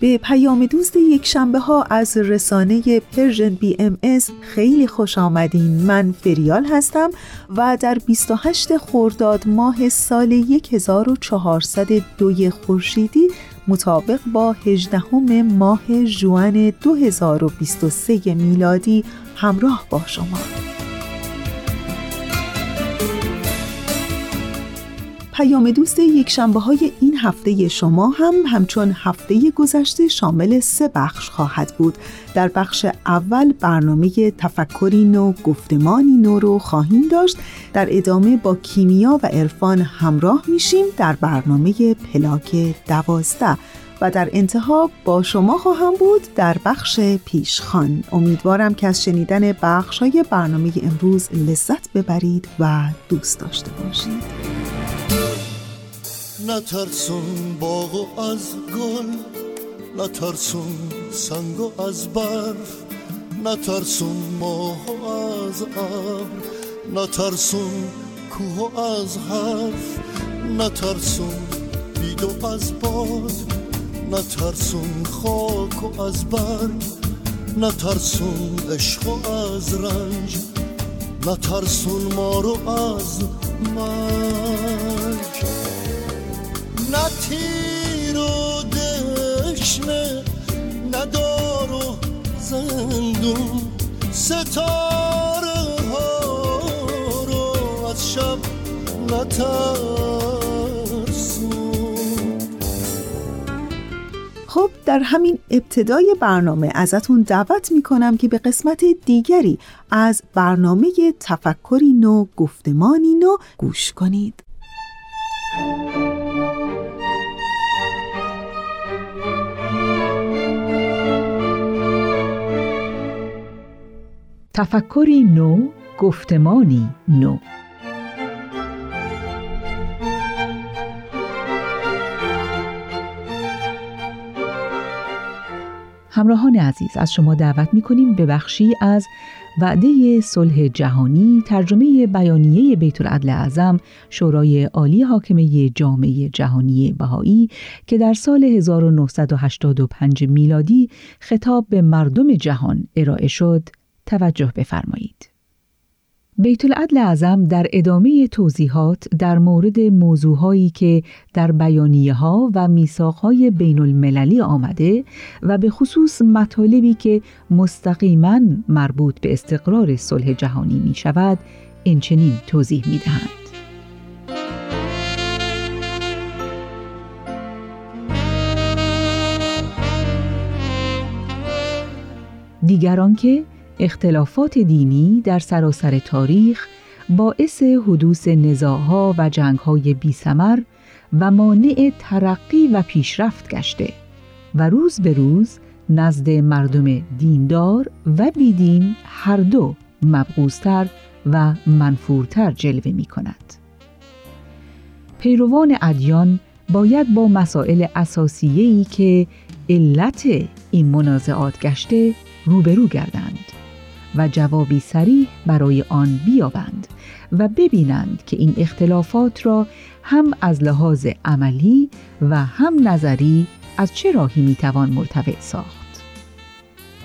به پیام دوست یک شنبه ها از رسانه Persian BMS خیلی خوش آمدین. من فریال هستم و در 28 خرداد ماه سال 1402 خورشیدی مطابق با 18 ماه ژوئن 2023 میلادی همراه با شما. پیام دوست یک شنبه های این هفته شما هم همچون هفته گذشته شامل سه بخش خواهد بود. در بخش اول برنامه تفکری نو گفتمانی نو رو خواهیم داشت. در ادامه با کیمیا و عرفان همراه میشیم در برنامه پلاک دوازده. و در انتها با شما خواهم بود در بخش پیشخان. امیدوارم که از شنیدن بخش های برنامه امروز لذت ببرید و دوست داشته باشید. نترسون باغ از گل نترسون سنگ و از برف نترسون ماه از ابر نترسون کوه از حرف نترسون بید و از باد نترسون خاک از برگ نترسون عشق از رنج نترسون ما رو از مرگ. ستاره ها رو شب خب در همین ابتدای برنامه ازتون دعوت می‌کنم که به قسمت دیگری از برنامه تفکری نو گفتمانی نو گوش کنید. تفکری نو گفتمانی نو. همراهان عزیز از شما دعوت می کنیم به بخشی از وعده صلح جهانی ترجمه بیانیه بیت العدل اعظم شورای عالی حاکمه جامعه جهانی بهایی که در سال 1985 میلادی خطاب به مردم جهان ارائه شد. توجه بفرمایید. بیت العدل اعظم در ادامه توضیحات در مورد موضوعهایی که در بیانیه ها و های بین المللی آمده و به خصوص مطالبی که مستقیما مربوط به استقرار صلح جهانی می شود این چنین توضیح می دهند. دیگران که اختلافات دینی در سراسر تاریخ باعث حدوث نزاعها و جنگهای بیسمر و مانع ترقی و پیشرفت گشته و روز به روز نزد مردم دیندار و بیدین هر دو مبغوزتر و منفورتر جلوه می کند. پیروان ادیان باید با مسائل اساسیه‌ای که علت این منازعات گشته روبرو گردند و جوابی سریح برای آن بیابند و ببینند که این اختلافات را هم از لحاظ عملی و هم نظری از چه راهی می‌توان مرتفع ساخت.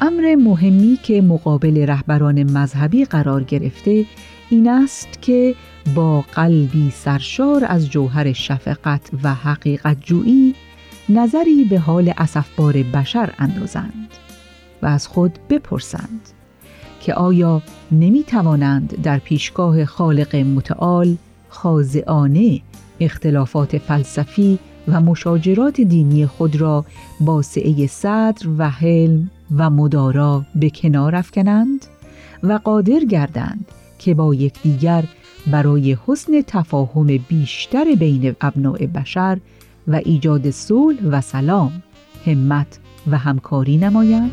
امر مهمی که مقابل رهبران مذهبی قرار گرفته این است که با قلبی سرشار از جوهر شفقت و حقیقت جویی نظری به حال اسفبار بشر اندازند و از خود بپرسند که آیا نمی توانند در پیشگاه خالق متعال خاضعانه اختلافات فلسفی و مشاجرات دینی خود را با سعه صدر و حلم و مدارا به کنار افکنند و قادر گردند که با یکدیگر برای حسن تفاهم بیشتر بین ابناع بشر و ایجاد صلح و سلام همت و همکاری نمایند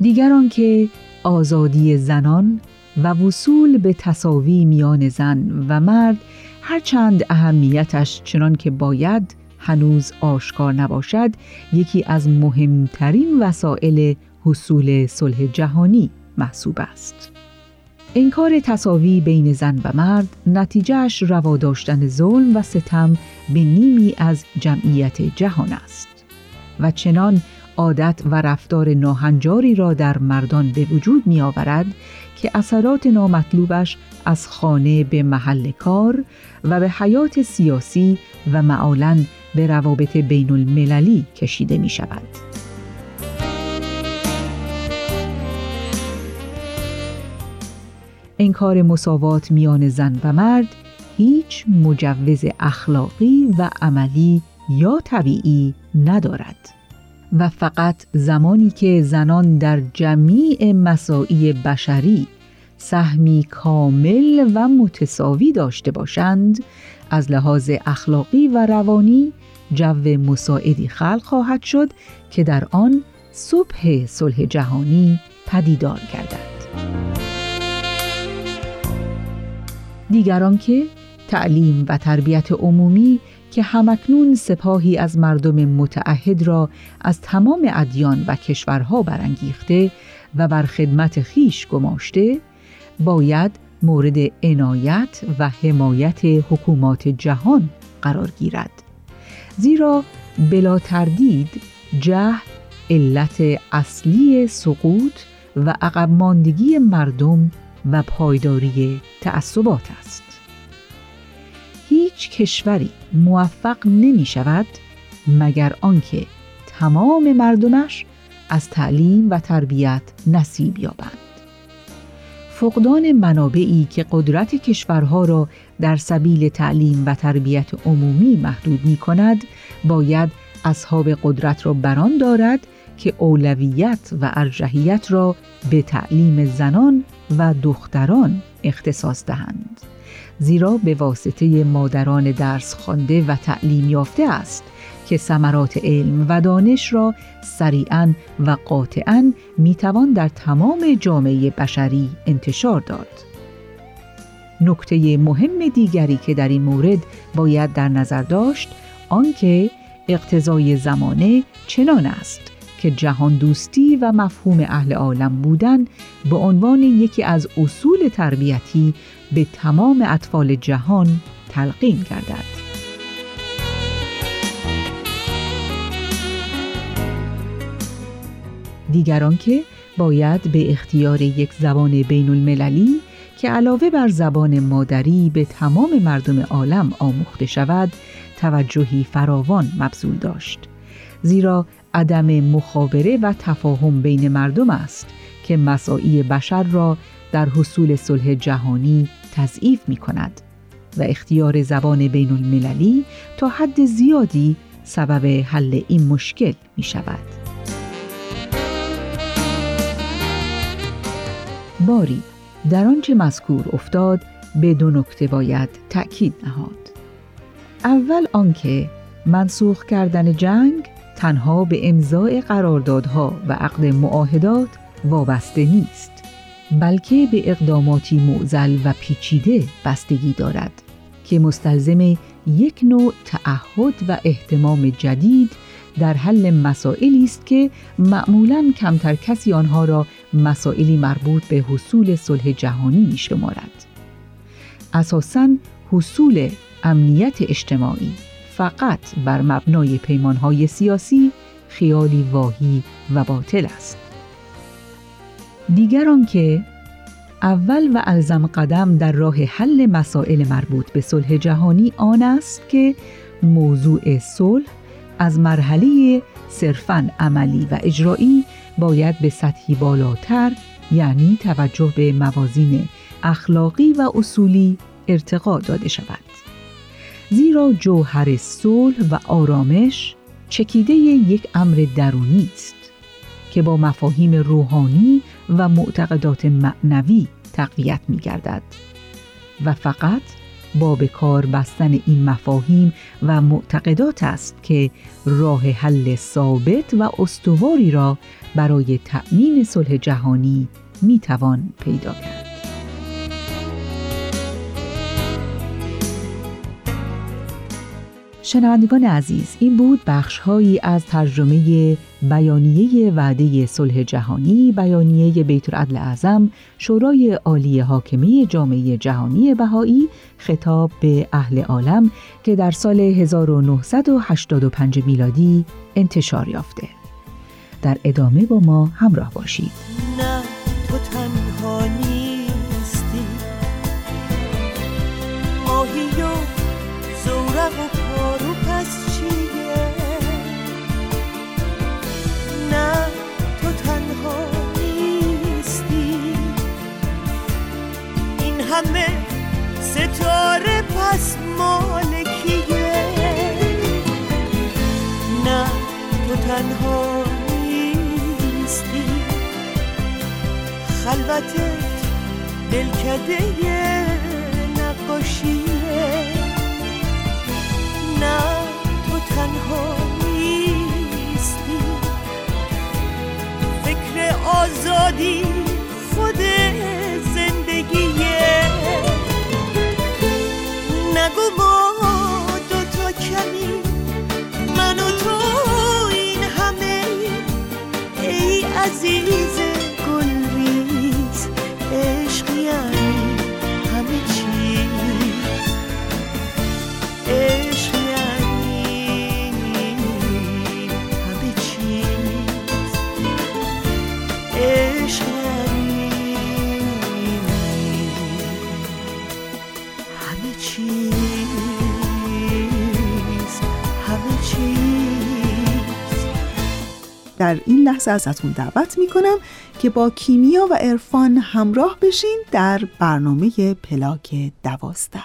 دیگران که آزادی زنان و وصول به تصاوی میان زن و مرد هرچند اهمیتش چنان که باید هنوز آشکار نباشد یکی از مهمترین وسایل حصول صلح جهانی محسوب است. انکار تصاوی بین زن و مرد نتیجهش روا داشتن ظلم و ستم به نیمی از جمعیت جهان است و چنان عادت و رفتار ناهنجاری را در مردان به وجود می آورد که اثرات نامطلوبش از خانه به محل کار و به حیات سیاسی و معالا به روابط بین المللی کشیده می شود. انکار مساوات میان زن و مرد هیچ مجوز اخلاقی و عملی یا طبیعی ندارد و فقط زمانی که زنان در جمیع مساعی بشری سهمی کامل و متساوی داشته باشند از لحاظ اخلاقی و روانی جو مساعدی خلق خواهد شد که در آن صبح صلح جهانی پدیدار گردد. دیگران که تعلیم و تربیت عمومی که همکنون سپاهی از مردم متعهد را از تمام ادیان و کشورها برانگیخته و بر خدمت خیش گماشته باید مورد عنایت و حمایت حکومات جهان قرار گیرد. زیرا بلا تردید جهل علت اصلی سقوط و عقب ماندگی مردم و پایداری تعصبات است. هیچ کشوری موفق نمی شود مگر آنکه تمام مردمش از تعلیم و تربیت نصیب یابند. فقدان منابعی که قدرت کشورها را در سبیل تعلیم و تربیت عمومی محدود می کند باید اصحاب قدرت را بران دارد که اولویت و ارجحیت را به تعلیم زنان و دختران اختصاص دهند. زیرا به واسطه مادران درس خوانده و تعلیم یافته است که ثمرات علم و دانش را سریعا و قاطعا می‌توان در تمام جامعه بشری انتشار داد. نکته مهم دیگری که در این مورد باید در نظر داشت آنکه اقتضای زمانه چنان است که جهان دوستی و مفهوم اهل عالم بودن به عنوان یکی از اصول تربیتی به تمام اطفال جهان تلقین گردد. دیگران که باید به اختیار یک زبان بین المللی که علاوه بر زبان مادری به تمام مردم عالم آموخته شود توجهی فراوان مبذول داشت زیرا عدم مخابره و تفاهم بین مردم است که مساعی بشر را در حصول صلح جهانی تضعیف می کند و اختیار زبان بین المللی تا حد زیادی سبب حل این مشکل می شود. باری در آنچه مذکور افتاد به دو نکته باید تأکید نهاد. اول آنکه منسوخ کردن جنگ تنها به امضاع قراردادها و عقد معاهدات وابسته نیست بلکه به اقداماتی معزل و پیچیده بستگی دارد که مستلزم یک نوع تعهد و احتمام جدید در حل مسائلی است که معمولا کمتر کسی آنها را مسائلی مربوط به حصول صلح جهانی می شمارد. اساساً حصول امنیت اجتماعی فقط بر مبنای پیمانهای سیاسی خیالی واهی و باطل است. دیگران که اول و الزم قدم در راه حل مسائل مربوط به صلح جهانی آن است که موضوع صلح از مرحله صرفاً عملی و اجرایی باید به سطحی بالاتر یعنی توجه به موازین اخلاقی و اصولی ارتقا داده شود زیرا جوهر صلح و آرامش چکیده یک امر درونی است که با مفاهیم روحانی و معتقدات معنوی تقویت می گردد و فقط با به کار بستن این مفاهیم و معتقدات است که راه حل ثابت و استواری را برای تأمین صلح جهانی می توان پیدا کرد. شنوندگان عزیز این بود بخشهایی از ترجمه بیانیه وعده صلح جهانی بیانیه بیت العدل اعظم شورای عالی حاکمه جامعه جهانی بهایی خطاب به اهل عالم که در سال 1985 میلادی انتشار یافته. در ادامه با ما همراه باشید. نه تو تنها نیستی. ماهی و همه ستاره پس مالکیه. نه تو تنها نیستی. خلوتت دلکده نقاشیه. نه تو تنها نیستی. فکر آزادی خود زندگیه. ನಗುಬೋ این لحظه ازتون دعوت می‌کنم که با کیمیا و عرفان همراه بشین در برنامه پلاک دوازده.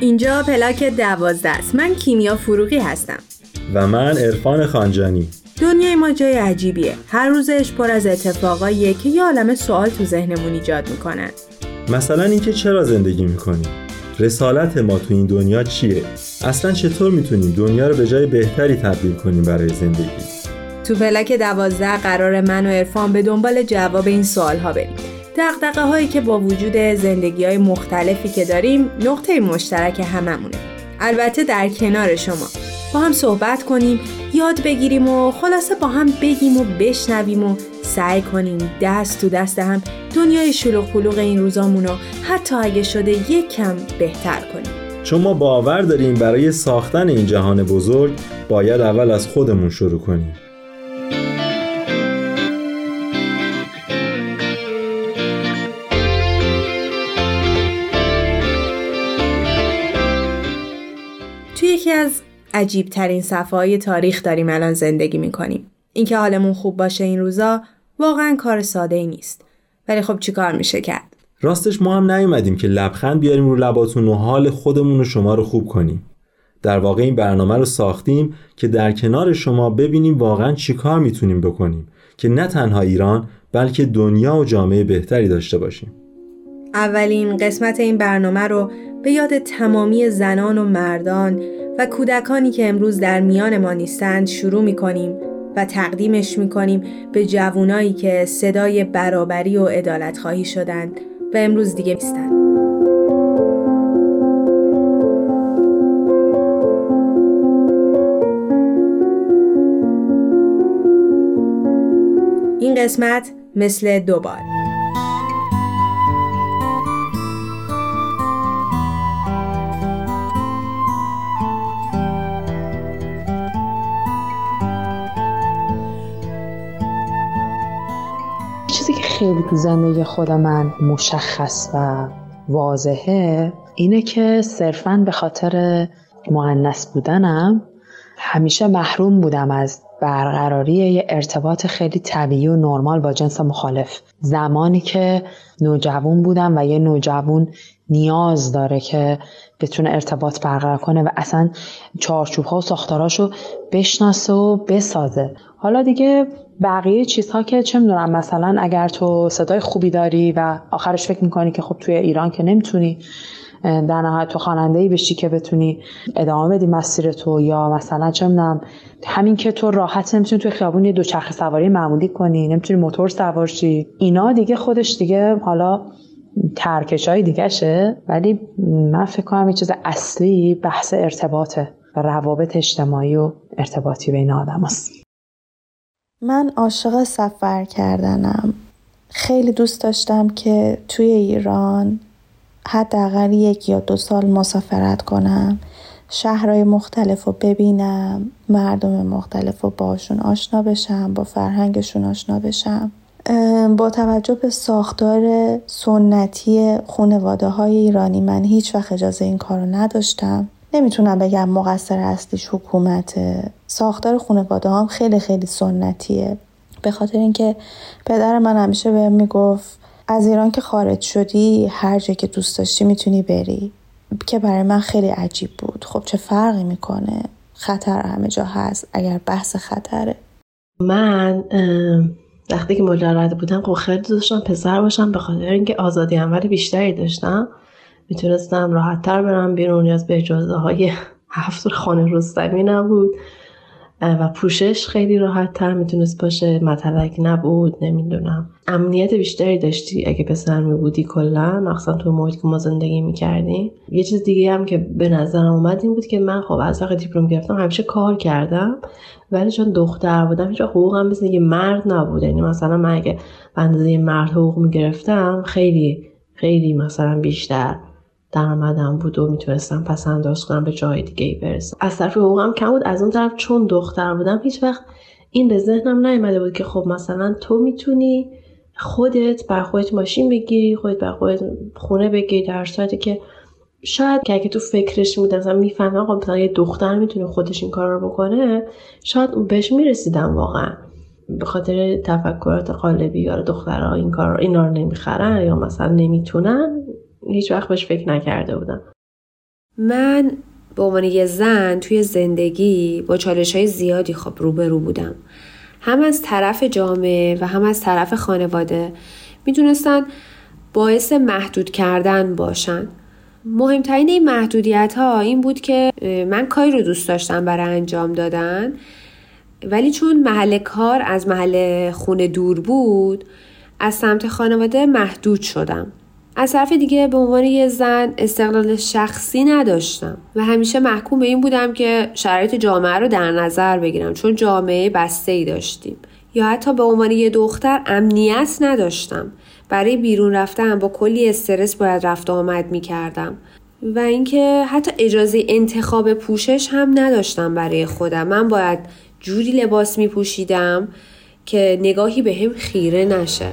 اینجا پلاک دوازده است. من کیمیا فروغی هستم. و من عرفان خانجانی. دنیای ما جای عجیبیه. هر روزش پر از اتفاقاییه که یه عالم سوال تو ذهنمون ایجاد می‌کنن مثلا اینکه چرا زندگی می‌کنیم رسالت ما تو این دنیا چیه؟ اصلا چطور می‌تونیم دنیا رو به جای بهتری تبدیل کنیم برای زندگی؟ تو پلاک دوازده قرار من و عرفان به دنبال جواب این سوال ها بریم. دقدقه هایی که با وجود زندگی های مختلفی که داریم نقطه مشترک هممونه. البته در کنار شما. با هم صحبت کنیم یاد بگیریم و خلاصه با هم بگیم و بشنویم و سعی کنیم دست تو دست هم دنیای شلوغ پلوغ این روزامون رو حتی اگه شده یک کم بهتر کنیم چون ما باور داریم برای ساختن این جهان بزرگ باید اول از خودمون شروع کنیم توی یکی از عجیب ترین صفحه تاریخ داریم الان زندگی می‌کنیم. اینکه حالمون خوب باشه این روزا واقعا کار ساده ای نیست. ولی خب چیکار میشه کرد؟ راستش ما هم نیومدیم که لبخند بیاریم رو لباتون و حال خودمون و شما رو خوب کنیم در واقع این برنامه رو ساختیم که در کنار شما ببینیم واقعا چیکار می‌تونیم بکنیم که نه تنها ایران بلکه دنیا و جامعه بهتری داشته باشیم اولین قسمت این برنامه رو به یاد تمامی زنان و مردان و کودکانی که امروز در میان ما نیستند شروع می کنیم و تقدیمش می‌کنیم به جوونایی که صدای برابری و ادالت خواهی شدند و امروز دیگه نیستند. این قسمت مثل دوبار خیلی تو زندگی خود من مشخص و واضحه اینه که صرفا به خاطر معنس بودنم همیشه محروم بودم از برقراری یه ارتباط خیلی طبیعی و نرمال با جنس مخالف. زمانی که نوجوان بودم و یه نوجوان نیاز داره که بتونه ارتباط برقرار کنه و اصلا چارچوب ها و ساختاراشو بشناسه و بسازه. حالا دیگه بقیه چیزها که چه می‌دونم مثلا اگر تو صدای خوبی داری و آخرش فکر می‌کنی که خب توی ایران که نمی‌تونی در نهایت تو خواننده ای بشی که بتونی ادامه بدی مسیر تو یا مثلا چه می‌دونم همین که تو راحت نمی‌تونی توی خیابون یه دوچرخه سواری معمولی کنی نمی‌تونی موتور سوار شی اینا دیگه خودش دیگه حالا ترکش های دیگه شه ولی من فکر کنم یه چیز اصلی بحث ارتباطه و روابط اجتماعی و ارتباطی بین آدم هست. من عاشق سفر کردنم خیلی دوست داشتم که توی ایران حداقل یک یا دو سال مسافرت کنم شهرهای مختلف رو ببینم مردم مختلف رو باشون آشنا بشم با فرهنگشون آشنا بشم. با توجه به ساختار سنتی خانواده های ایرانی من هیچ وقت اجازه این کارو نداشتم. نمی‌تونم بگم مقصر اصلیش حکومته. ساختار خانواده هم خیلی خیلی سنتیه. به خاطر اینکه پدر من همیشه بهم می‌گفت از ایران که خارج شدی هر جا که دوست داشتی می‌تونی بری. که برای من خیلی عجیب بود. خب چه فرقی می‌کنه؟ خطر همه جا هست. اگر بحث خطره. من وقتی که مجرد بودم خب خیلی داشتم پسر باشم به خاطر اینکه آزادی عمل بیشتری داشتم. می‌تونستم راحت تر برم بیرون. نیاز به اجازه های هفت خانه رستمی نبود و پوشش خیلی راحت تر می‌تونست باشه. مطلق نبود نمی‌دونم. امنیت بیشتری داشتی اگه پسر می بودی کلا مخصوصا تو محیط که ما زندگی می‌کردیم. یه چیز دیگه هم که به نظرم اومد این بود که من خب از وقت دیپلم گرفتم همیشه کار کردم ولی چون دختر بودم هیچ حقوقم مثل یه مرد نبود یعنی مثلا من اگه به اندازه مرد حقوق می‌گرفتم خیلی خیلی مثلا بیشتر. درآمدم بود و می‌تونستم پس انداز کنم به جای دیگه برسم. از طرف حقوقم کم بود از اون طرف چون دختر بودم هیچ وقت این به ذهنم نیومده بود که خب مثلا تو می‌تونی خودت بر خودت ماشین بگیری خودت بر خودت خونه بگیری در صورتی که شاید که اگه تو فکرش بود مثلا می‌فهمم خب مثلا یه دختر می‌تونه خودش این کار رو بکنه شاید بهش می‌رسیدم واقعا. به خاطر تفکرات قالبی یا دخترها این کار اینا رو نمی‌خرن یا مثلا نمی‌تونن هیچ وقت بهش فکر نکرده بودم. من به عنوان یه زن توی زندگی با چالش های زیادی خب روبرو بودم. هم از طرف جامعه و هم از طرف خانواده می‌تونستن باعث محدود کردن باشن. مهمترین این محدودیت ها این بود که من کاری رو دوست داشتم برای انجام دادن. ولی چون محل کار از محل خونه دور بود از سمت خانواده محدود شدم. از طرف دیگه به عنوان یه زن استقلال شخصی نداشتم و همیشه محکوم به این بودم که شرایط جامعه رو در نظر بگیرم چون جامعه بسته ای داشتیم. یا حتی به عنوان یه دختر امنیت نداشتم. برای بیرون رفتن با کلی استرس باید رفت آمد می کردم و اینکه حتی اجازه انتخاب پوشش هم نداشتم برای خودم. من باید جوری لباس می پوشیدم که نگاهی به هم خیره نشه.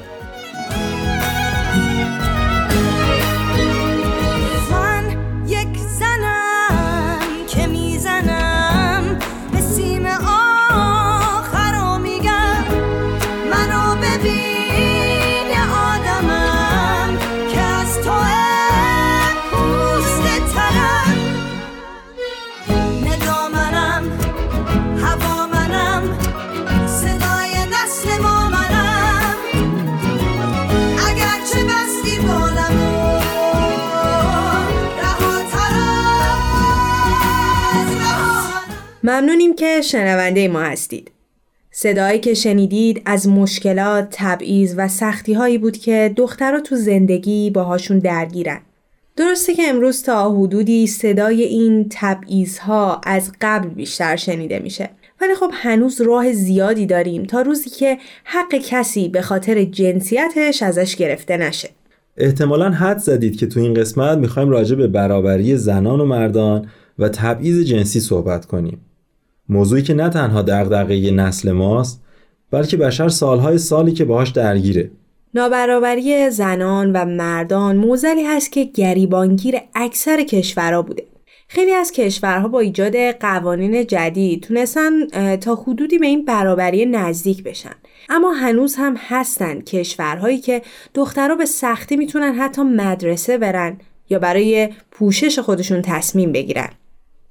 ممنونیم که شنونده ما هستید. صدایی که شنیدید از مشکلات، تبعیض و سختی هایی بود که دخترها تو زندگی باهاشون درگیرن. درسته که امروز تا حدودی صدای این تبعیض ها از قبل بیشتر شنیده میشه ولی خب هنوز راه زیادی داریم تا روزی که حق کسی به خاطر جنسیتش ازش گرفته نشه احتمالا حد زدید که تو این قسمت می‌خوایم راجع به برابری زنان و مردان و تبعیض جنسی صحبت کنیم موضوعی که نه تنها دغدغه نسل ماست بلکه بشر سالهای سالی که باهاش درگیره. نابرابری زنان و مردان موزلی هست که گریبانگیر اکثر کشورها بوده. خیلی از کشورها با ایجاد قوانین جدید تونستن تا حدودی به این برابری نزدیک بشن. اما هنوز هم هستن کشورهایی که دخترها به سختی می‌تونن حتی مدرسه برن یا برای پوشش خودشون تصمیم بگیرن.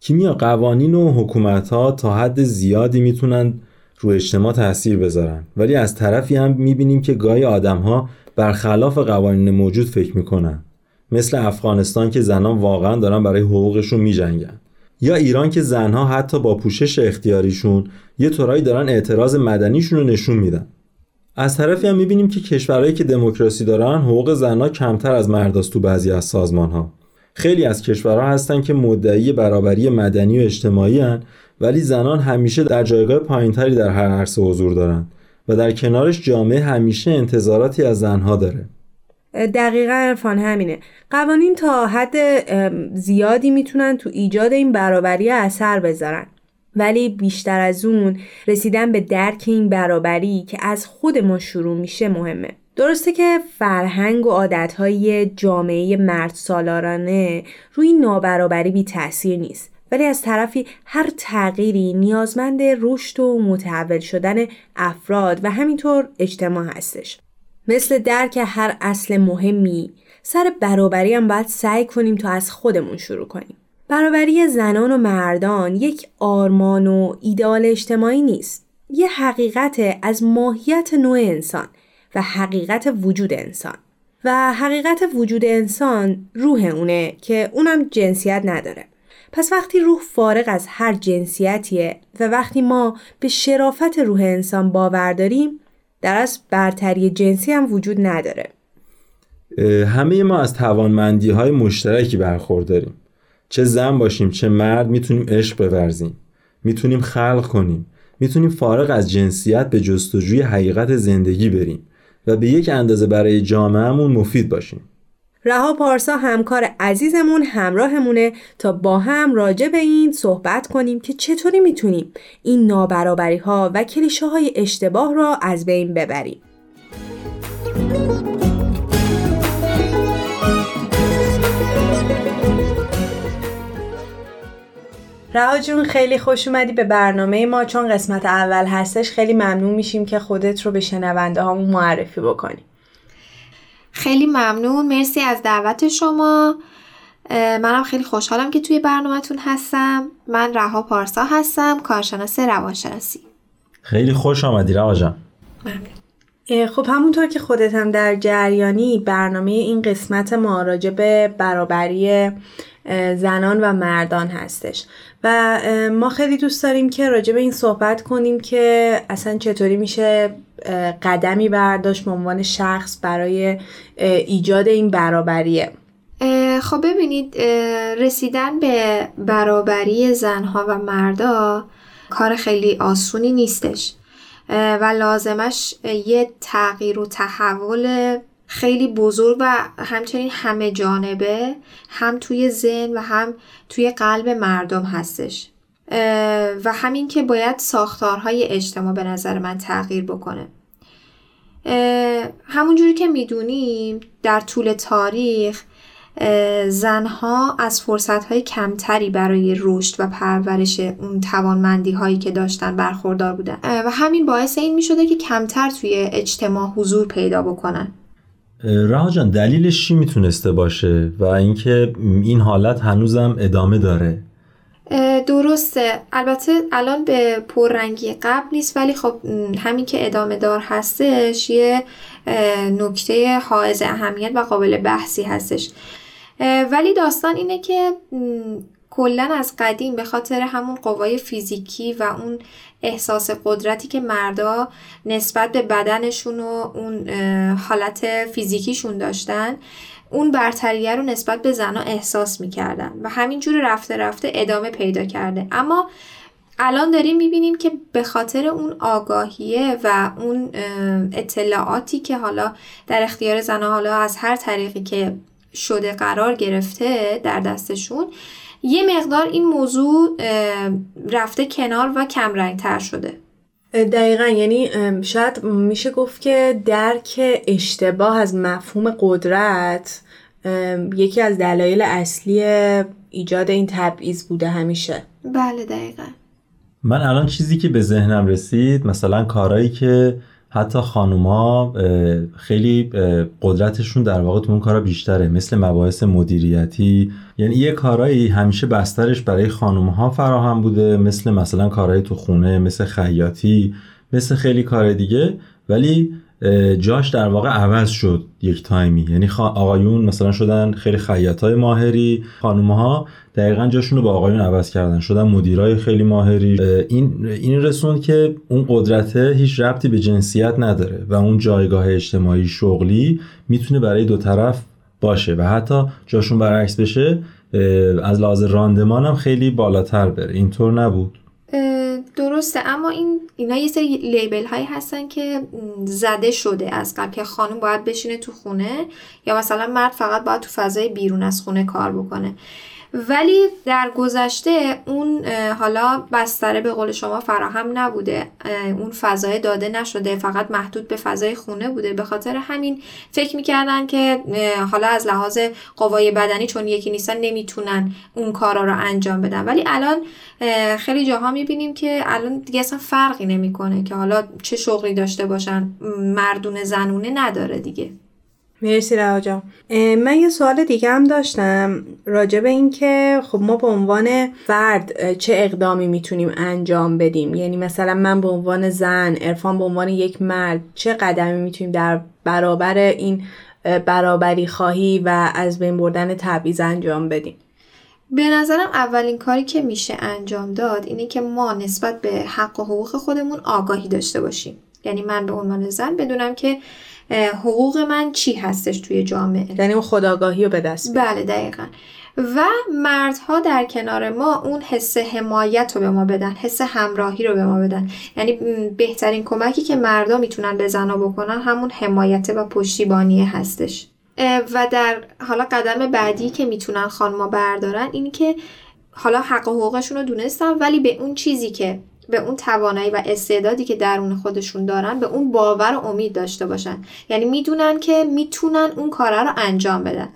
کیمیا قوانین و حکومت ها تا حد زیادی می‌تونن رو اجتماع تاثیر بذارن. ولی از طرفی هم می‌بینیم که گاهی آدم ها برخلاف قوانین موجود فکر می‌کنن. مثل افغانستان که زنان واقعا دارن برای حقوقشون میجنگن. یا ایران که زنها حتی با پوشش اختیاریشون یه طورایی دارن اعتراض مدنیشون رو نشون میدن. از طرفی هم می‌بینیم که کشورهایی که دموکراسی دارن حقوق زنها کمتر از مرداست تو بعضی از سازمان ها خیلی از کشورها هستن که مدعی برابری مدنی و اجتماعی هن ولی زنان همیشه در جایگاه پایینتری در هر عرصه حضور دارن و در کنارش جامعه همیشه انتظاراتی از زنها داره. دقیقا عرفان همینه. قوانین تا حد زیادی می‌تونن تو ایجاد این برابری اثر بذارن. ولی بیشتر از اون رسیدن به درک این برابری که از خود ما شروع میشه مهمه. درسته که فرهنگ و عادتهای جامعه مرد سالارانه روی نابرابری بی تاثیر نیست. ولی از طرفی هر تغییری نیازمند رشد و متحول شدن افراد و همینطور اجتماع هستش. مثل درک هر اصل مهمی سر برابری هم باید سعی کنیم تا از خودمون شروع کنیم. برابری زنان و مردان یک آرمان و ایدال اجتماعی نیست. یه حقیقت از ماهیت نوع انسان. و حقیقت وجود انسان. و حقیقت وجود انسان روح اونه که اونم جنسیت نداره. پس وقتی روح فارغ از هر جنسیتیه و وقتی ما به شرافت روح انسان باور داریم در از برتری جنسی هم وجود نداره. همه ما از توانمندی های مشترکی برخورداریم چه زن باشیم چه مرد می‌تونیم عشق بورزیم. می‌تونیم خلق کنیم. می‌تونیم فارغ از جنسیت به جستجوی حقیقت زندگی بریم. و به یک اندازه برای جامعهمون مفید باشیم رها پارسا همکار عزیزمون همراهمونه تا با هم راجع به این صحبت کنیم که چطوری می‌تونیم این نابرابری ها و کلیشه های اشتباه را از بین ببریم. رها جون خیلی خوش اومدی به برنامه ما. چون قسمت اول هستش خیلی ممنون میشیم که خودت رو به شنونده هامون معرفی بکنی. خیلی ممنون. مرسی از دعوت شما. منم خیلی خوشحالم که توی برنامهتون هستم. من رها پارسا هستم کارشناس روانشناسی. خیلی خوش آمدی رها جان. خب همونطور که خودت هم در جریانی برنامه این قسمت ما راجع به برابری زنان و مردان هستش. و ما خیلی دوست داریم که راجع به این صحبت کنیم که اصلا چطوری میشه قدمی برداشت به عنوان شخص برای ایجاد این برابریه. خب ببینید رسیدن به برابری زنها و مردا کار خیلی آسونی نیستش. و لازمش یه تغییر و تحول خیلی بزرگ و همچنین همه جانبه هم توی ذهن و هم توی قلب مردم هستش. و همین که باید ساختارهای اجتماع به نظر من تغییر بکنه. همونجوری که می‌دونیم در طول تاریخ زنها از فرصتهای کمتری برای رشد و پرورش اون توانمندی هایی که داشتن برخوردار بودن. و همین باعث این می‌شده که کمتر توی اجتماع حضور پیدا بکنن. رها جان دلیلش چی می‌تونسته باشه؟ و اینکه این حالت هنوزم ادامه داره. درسته. البته الان به پررنگی قبل نیست ولی خب همین که ادامه دار هستش یه نکته حائز اهمیت و قابل بحثی هستش. ولی داستان اینه که کلا از قدیم به خاطر همون قوای فیزیکی و اون احساس قدرتی که مردا نسبت به بدنشون و اون حالت فیزیکیشون داشتن اون برتریه رو نسبت به زنها احساس می‌کردن و همینجور رفته رفته ادامه پیدا کرده. اما الان داریم می‌بینیم که به خاطر اون آگاهیه و اون اطلاعاتی که حالا در اختیار زنها حالا از هر طریقی که شده قرار گرفته در دستشون یه مقدار این موضوع رفته کنار و کمرنگ تر شده دقیقا یعنی شاید میشه گفت که درک اشتباه از مفهوم قدرت یکی از دلایل اصلی ایجاد این تبعیض بوده همیشه. بله دقیقا. من الان چیزی که به ذهنم رسید مثلا کارهایی که حتی خانوما خیلی قدرتشون در واقع تو اون کارا بیشتره. مثل مباحث مدیریتی. یعنی یه کارایی همیشه بسترش برای خانومها فراهم بوده. مثل مثلا کارهای تو خونه مثل خیاطی مثل خیلی کار دیگه. ولی جاش در واقع عوض شد یک تایمی. یعنی آقایون مثلا شدن خیلی خیاطای ماهری خانومها دقیقا جاشون رو با آقایون عوض کردن. شدن مدیرای خیلی ماهری. این این رسوند که اون قدرته هیچ ربطی به جنسیت نداره و اون جایگاه اجتماعی شغلی می‌تونه برای دو طرف باشه و حتی جاشون برعکس بشه از لحاظ راندمان هم خیلی بالاتر بره. اینطور نبود. درسته اما این اینا یه سری لیبل هایی هستن که زده شده از قبل که خانم باید بشینه تو خونه یا مثلا مرد فقط باید تو فضای بیرون از خونه کار بکنه. ولی در گذشته اون حالا بستره به قول شما فراهم نبوده. اون فضای داده نشده. فقط محدود به فضای خونه بوده. به خاطر همین فکر می‌کردن که حالا از لحاظ قوای بدنی چون یکی نیستن نمی‌تونن اون کارا رو انجام بدن. ولی الان خیلی جاها می‌بینیم که الان دیگه اصلا فرقی نمی‌کنه که حالا چه شغلی داشته باشن. مردونه زنونه نداره دیگه. مرسی رها من یه سوال دیگه هم داشتم راجع به این که خب ما به عنوان فرد چه اقدامی می‌تونیم انجام بدیم؟ یعنی مثلا من به عنوان زن ارفان به عنوان یک مرد چه قدمی می‌تونیم در برابر این برابری خواهی و از بین بردن تبعیض انجام بدیم؟ به نظرم اولین کاری که میشه انجام داد اینه که ما نسبت به حق و حقوق خودمون آگاهی داشته باشیم. یعنی من به عنوان زن بدونم که حقوق من چی هستش توی جامعه؟ یعنی اون خداگاهی رو به دست بله دقیقا. و مردها در کنار ما اون حس حمایت رو به ما بدن حس همراهی رو به ما بدن. یعنی بهترین کمکی که مردا می‌تونن به زنا بکنن همون حمایت و پشتیبانی هستش. و در حالا قدم بعدی که می‌تونن خانما بردارن این که حالا حق و حقوقشون رو دونستن ولی به اون چیزی که به اون توانایی و استعدادی که درون خودشون دارن به اون باور و امید داشته باشن. یعنی می‌دونن که می‌تونن اون کاره رو انجام بدن.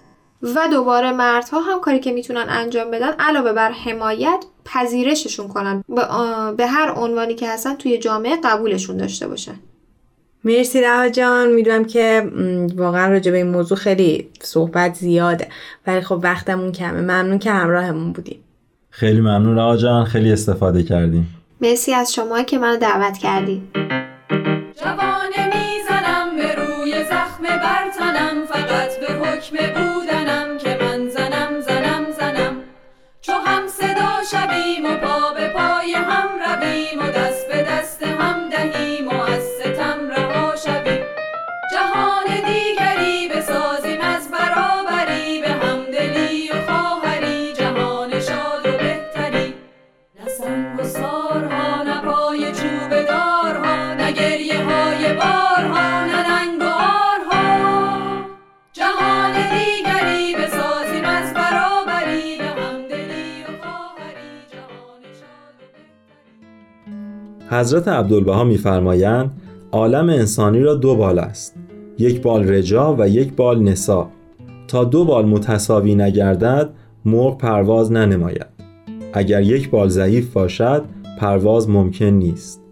و دوباره مردها هم کاری که می‌تونن انجام بدن علاوه بر حمایت پذیرششون کنن. به هر عنوانی که هستن توی جامعه قبولشون داشته باشن. مرسی رها جان. می‌دونم که واقعا راجع به این موضوع خیلی صحبت زیاده. ولی خب وقتمون کمه. ممنون که همراهمون بودیم. خیلی ممنون رها جان. خیلی استفاده کردیم. مرسی از شما که منو دعوت کردی. جوانه می‌زنم به روی زخم برتنم فقط به حکم بودنم که من زنم زنم زنم. چو هم صدا شویم و پا به پای هم رویم و دست به دست هم حضرت عبدالبها میفرمایند عالم انسانی را دو بال است. یک بال رجا و یک بال نسا. تا دو بال متساوی نگردد مرغ پرواز ننماید. اگر یک بال ضعیف باشد پرواز ممکن نیست.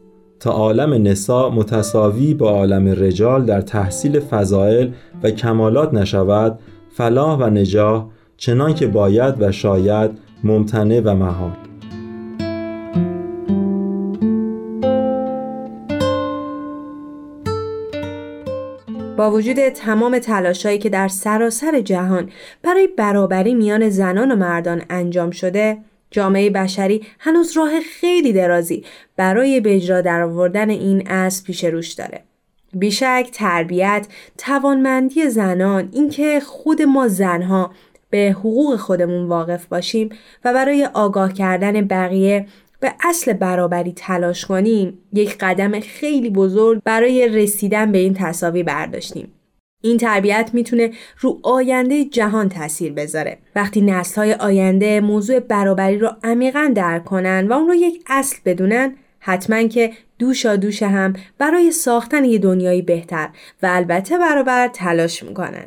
تا عالم نسا متساوی با عالم رجال در تحصیل فضائل و کمالات نشود فلاح و نجاح چنان که باید و شاید ممتنع و محال. با وجود تمام تلاشایی که در سراسر جهان برای برابری میان زنان و مردان انجام شده جامعه بشری هنوز راه خیلی درازی برای به اجرا درآوردن این اصل پیش روش داره. بیشک تربیت توانمندی زنان اینکه خود ما زنها به حقوق خودمون واقف باشیم و برای آگاه کردن بقیه به اصل برابری تلاش کنیم یک قدم خیلی بزرگ برای رسیدن به این تصاوی برداشتیم. این تربیت می‌تونه رو آینده جهان تاثیر بذاره. وقتی نسل‌های آینده موضوع برابری رو عمیقا درک کنن و اون رو یک اصل بدونن حتما که دوشا دوش هم برای ساختن یه دنیایی بهتر و البته برابر تلاش می‌کنن.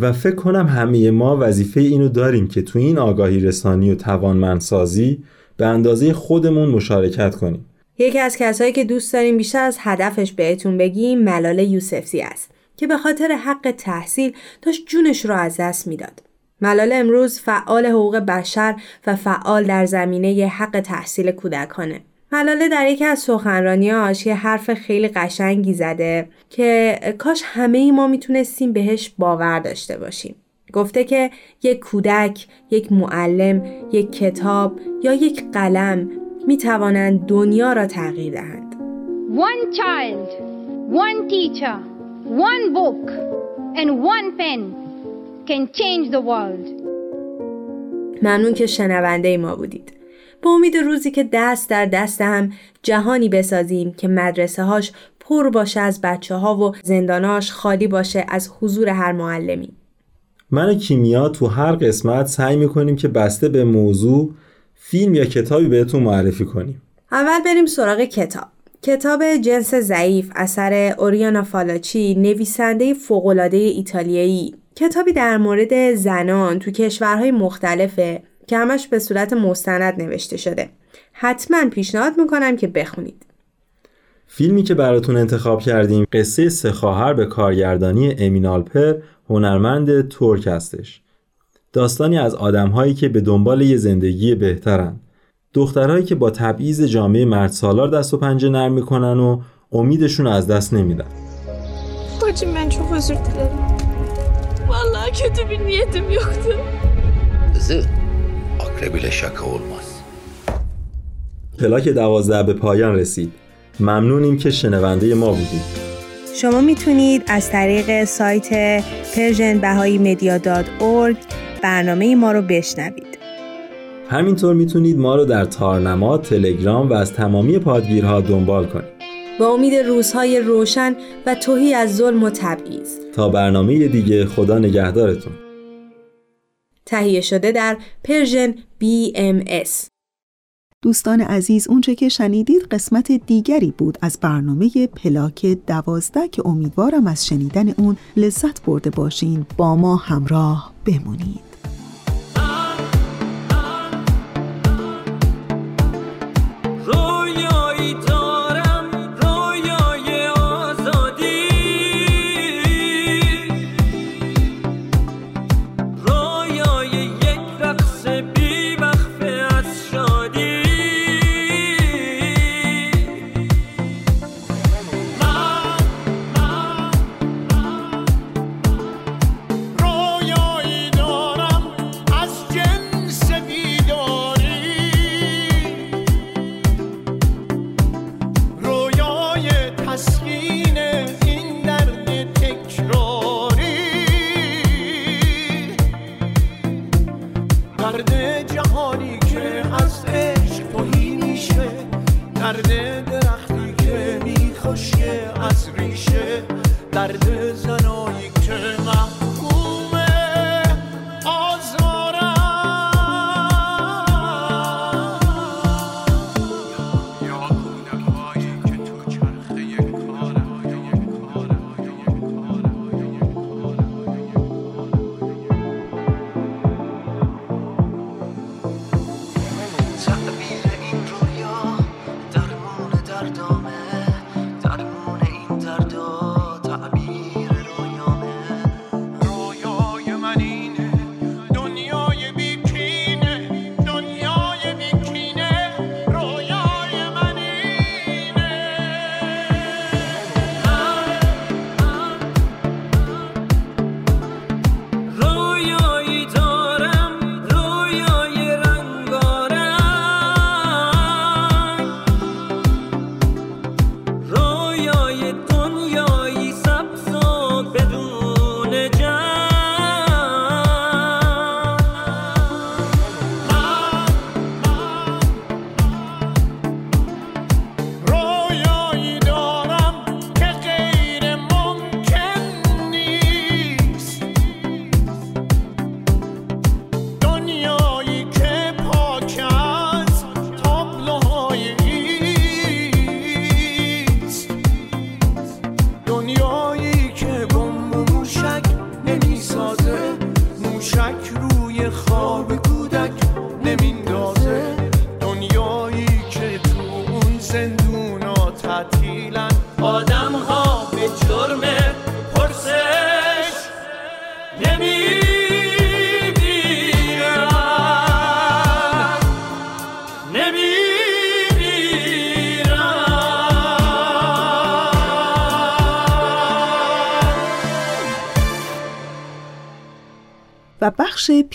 و فکر کنم همه ما وظیفه اینو داریم که تو این آگاهی رسانی و توانمندسازی به اندازه خودمون مشارکت کنیم. یکی از کسایی که دوست داریم بیشتر از هدفش بهتون بگیم ملال یوسفزی است که به خاطر حق تحصیل داشت جونش رو از دست می‌داد. ملال امروز فعال حقوق بشر و فعال در زمینه حق تحصیل کودکانه. ملاله در یکی از سخنرانیاش یه حرف خیلی قشنگی زده که کاش همه ای ما می‌تونستیم بهش باور داشته باشیم. گفته که یک کودک، یک معلم، یک کتاب یا یک قلم می توانند دنیا را تغییر دهند. One child, one teacher, one book and one pen can change the world. ممنون که شنونده ما بودید. به امید روزی که دست در دست هم جهانی بسازیم که مدرسه هاش پر باشه از بچه ها و زنداناش خالی باشه از حضور هر معلمی. من و کیمیا تو هر قسمت سعی می‌کنیم که بسته به موضوع فیلم یا کتابی بهتون معرفی کنیم. اول بریم سراغ کتاب. کتاب جنس ضعیف اثر اوریانا فالاچی نویسنده فوق‌العاده ایتالیایی کتابی در مورد زنان تو کشورهای مختلفه که همش به صورت مستند نوشته شده. حتما پیشنهاد می‌کنم که بخونید. فیلمی که براتون انتخاب کردیم قصه سه خواهر به کارگردانی امین آلپر هنرمند ترک هستش. داستانی از آدمهایی که به دنبال یه زندگی بهترن. دخترهایی که با تبعیض جامعه مرد سالار دست و پنجه نرم می‌کنن و امیدشون از ben çok özür dilerim. Vallahi kötü bir niyetim yoktu. Kızı akrep ile şaka olmaz. پلاک دوازده به پایان رسید. ممنونیم که شنونده ما بودید. شما می‌تونید از طریق سایت پرژن بهایی مدیا برنامه ما رو بشنوید. همینطور می‌تونید ما رو در تارنما، تلگرام و از تمامی پادگیرها دنبال کنید. با امید روزهای روشن و توهی از ظلم و تبعیض. تا برنامه دیگه خدا نگهدارتون. تهیه شده در پرژن BMS. دوستان عزیز اونچه که شنیدید قسمت دیگری بود از برنامه پلاک دوازده که امیدوارم از شنیدن اون لذت برده باشین. با ما همراه بمونید.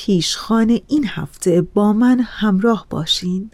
پیشخان این هفته با من همراه باشین.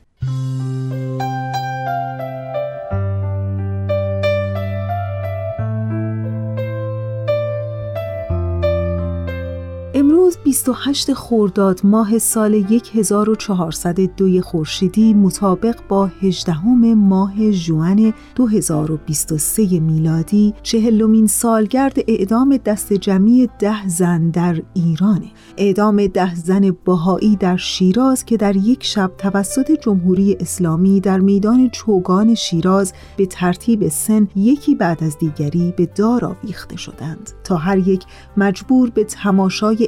امروز 28 خرداد ماه سال 1402 خورشیدی مطابق با 18 ماه ژوئن 2023 میلادی چهلمین سالگرد اعدام دست جمعی ده زن در ایرانه اعدام ده زن بهایی در شیراز که در یک شب توسط جمهوری اسلامی در میدان چوگان شیراز به ترتیب سن یکی بعد از دیگری به دار آویخته شدند. تا هر یک مجبور به تماشای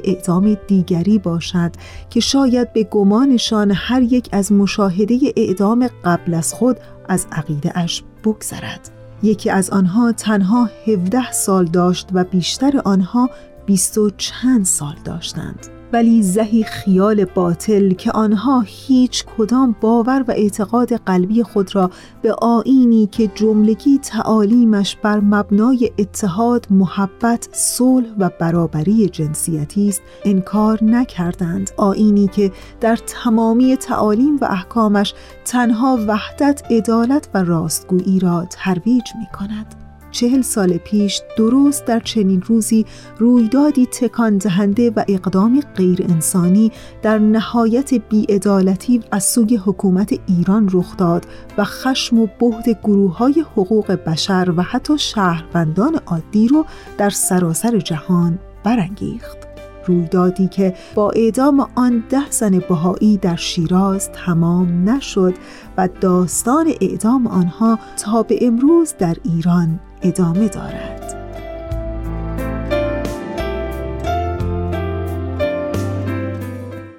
دیگری باشد که شاید به گمانشان هر یک از مشاهده اعدام قبل از خود از عقیده اش بگذرد. یکی از آنها تنها 17 سال داشت و بیشتر آنها بیست و چند سال داشتند. ولی زهی خیال باطل که آنها هیچ کدام باور و اعتقاد قلبی خود را به آینی که جملگی تعالیمش بر مبنای اتحاد، محبت، صلح و برابری جنسیتی است انکار نکردند آینی که در تمامی تعالیم و احکامش تنها وحدت، عدالت و راستگویی را ترویج می کند. چهل سال پیش درست در چنین روزی رویدادی تکان دهنده و اقدامی غیر انسانی در نهایت بیعدالتی از سوی حکومت ایران رخ داد و خشم و بهد گروه های حقوق بشر و حتی شهروندان عادی رو در سراسر جهان برانگیخت. رویدادی که با اعدام آن ده زن بهایی در شیراز تمام نشد و داستان اعدام آنها تا به امروز در ایران ادامه دارد.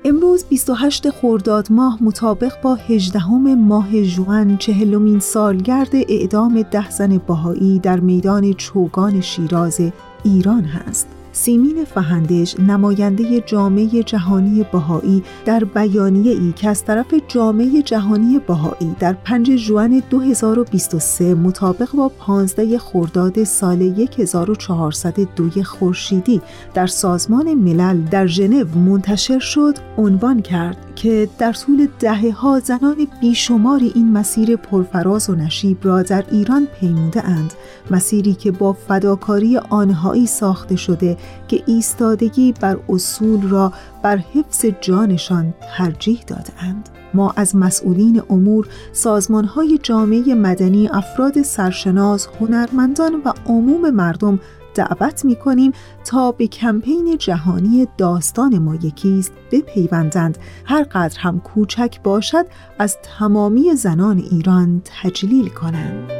امروز 28 خرداد ماه مطابق با 18 ماه ژوئن چهلمین سالگرد اعدام ده زن بهایی در میدان چوگان شیراز ایران هست. سیمین فهندش نماینده جامعه جهانی بهایی در بیانیه ای که از طرف جامعه جهانی بهایی در 5 ژوئن 2023 مطابق با 15 خرداد سال 1402 خورشیدی در سازمان ملل در ژنو منتشر شد عنوان کرد که در طول دهه ها زنان بیشماری این مسیر پرفراز و نشیب را در ایران پیموده اند مسیری که با فداکاری آنهایی ساخته شده که ایستادگی بر اصول را بر حفظ جانشان ترجیح دادهاند. ما از مسئولین امور، سازمانهای جامعه مدنی، افراد سرشناس، هنرمندان و عموم مردم دعوت می کنیم تا به کمپین جهانی داستان ما یکیست بپیوندند هر قدر هم کوچک باشد از تمامی زنان ایران تجلیل کنند.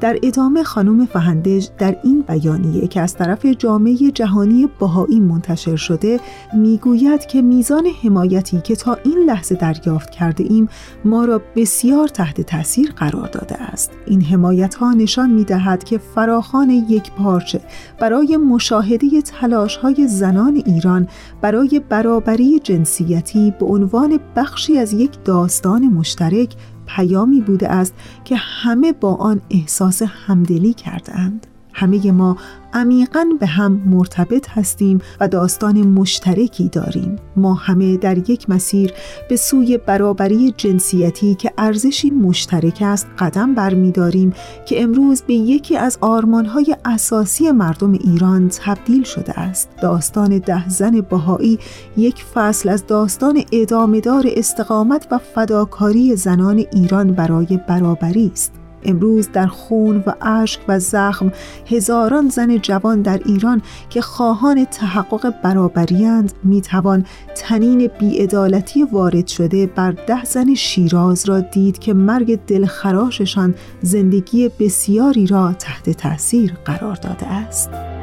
در ادامه خانم فهندج در این بیانیه که از طرف جامعه جهانی بهایی منتشر شده می‌گوید که میزان حمایتی که تا این لحظه دریافت کرده ایم ما را بسیار تحت تاثیر قرار داده است. این حمایت ها نشان می دهد که فراخان یک پارچه برای مشاهده تلاش های زنان ایران برای برابری جنسیتی به عنوان بخشی از یک داستان مشترک پیامی بوده است که همه با آن احساس همدلی کردند. همه ما عمیقا به هم مرتبط هستیم و داستان مشترکی داریم. ما همه در یک مسیر به سوی برابری جنسیتی که ارزشی مشترک است قدم برمیداریم که امروز به یکی از آرمانهای اساسی مردم ایران تبدیل شده است. داستان ده زن بهایی یک فصل از داستان ادامهدار استقامت و فداکاری زنان ایران برای برابری است. امروز در خون و اشک و زخم هزاران زن جوان در ایران که خواهان تحقق برابریند می‌توان تنین بیعدالتی وارد شده بر ده زن شیراز را دید که مرگ دلخراششان زندگی بسیاری را تحت تاثیر قرار داده است.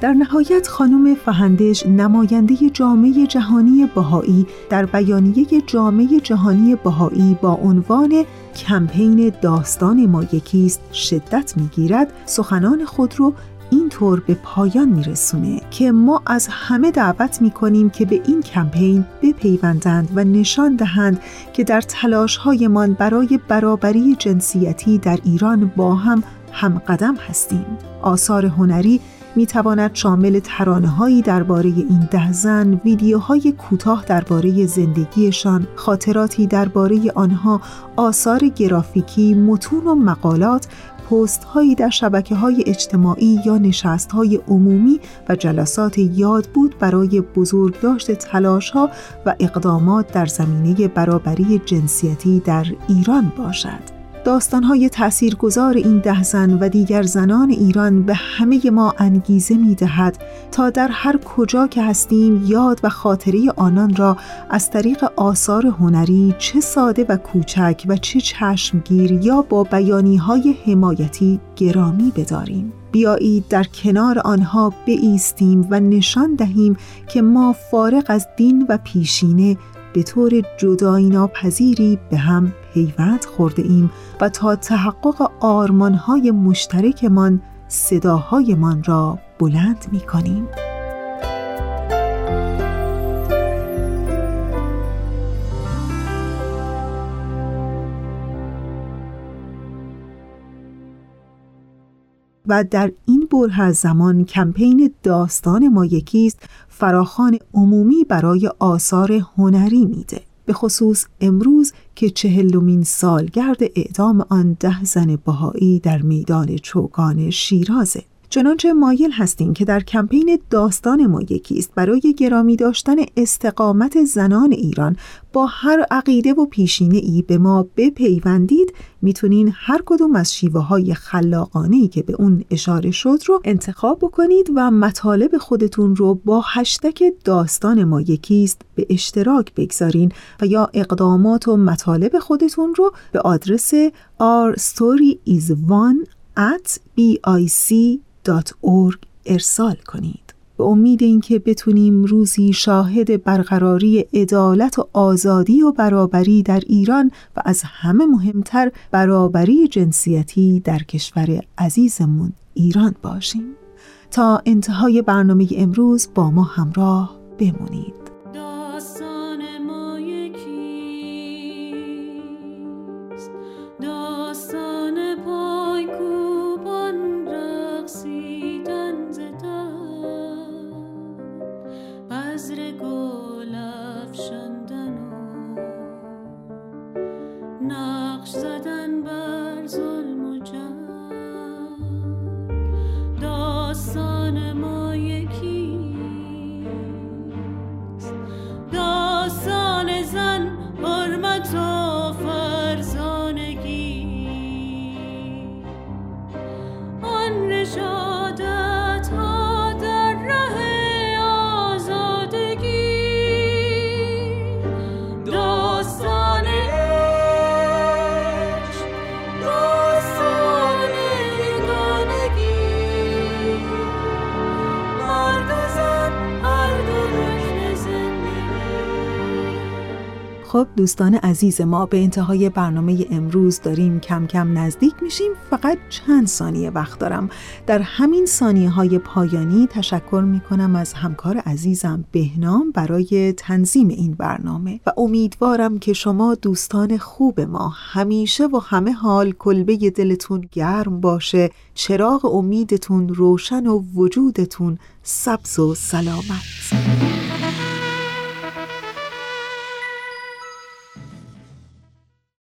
در نهایت خانم فهندش نماینده جامعه جهانی بهایی در بیانیه جامعه جهانی بهایی با عنوان کمپین داستان ما یکیست شدت می‌گیرد سخنان خود رو اینطور به پایان میرسونه که ما از همه دعوت می‌کنیم که به این کمپین بپیوندند و نشان دهند که در تلاشهایمان برای برابری جنسیتی در ایران با هم هم قدم هستیم. آثار هنری می تواند شامل ترانه هایی درباره این ده زن، ویدیوهای کوتاه درباره زندگیشان، خاطراتی درباره آنها، آثار گرافیکی، متون و مقالات پست هایی در شبکه های اجتماعی یا نشست های عمومی و جلسات یاد بود برای بزرگداشت تلاش ها و اقدامات در زمینه برابری جنسیتی در ایران باشد. داستانهای تأثیرگذار این ده زن و دیگر زنان ایران به همه ما انگیزه می دهد تا در هر کجا که هستیم یاد و خاطره آنان را از طریق آثار هنری چه ساده و کوچک و چه چشمگیر یا با بیانی های حمایتی گرامی بداریم. بیایید در کنار آنها بایستیم و نشان دهیم که ما فارغ از دین و پیشینه به طور جدایی ناپذیری به هم پیوند خورده ایم و تا تحقق آرمانهای مشترکمان صداهایمان را بلند می کنیم. و در این بره از زمان کمپین داستان ما یکیست فراخان عمومی برای آثار هنری میده به خصوص امروز که چهلمین سالگرد اعدام آن ده زن بهایی در میدان چوگان شیرازه. چنانچه مایل هستیم که در کمپین داستان ما یکیست برای گرامی داشتن استقامت زنان ایران با هر عقیده و پیشینه ای به ما بپیوندید می‌تونین هر کدوم از شیوه های خلاقانه که به اون اشاره شد رو انتخاب بکنید و مطالب خودتون رو با هشتک داستان ما یکیست به اشتراک بگذارین و یا اقدامات و مطالب خودتون رو به آدرس our at bic ارسال کنید. به امید اینکه بتونیم روزی شاهد برقراری عدالت و آزادی و برابری در ایران و از همه مهمتر برابری جنسیتی در کشور عزیزمون ایران باشیم. تا انتهای برنامه امروز با ما همراه بمونید. خب دوستان عزیز ما به انتهای برنامه امروز داریم کم کم نزدیک میشیم. فقط چند ثانیه وقت دارم. در همین ثانیه های پایانی تشکر می‌کنم از همکار عزیزم بهنام برای تنظیم این برنامه و امیدوارم که شما دوستان خوب ما همیشه و همه حال کلبه دلتون گرم باشه چراغ امیدتون روشن و وجودتون سبز و سلامت.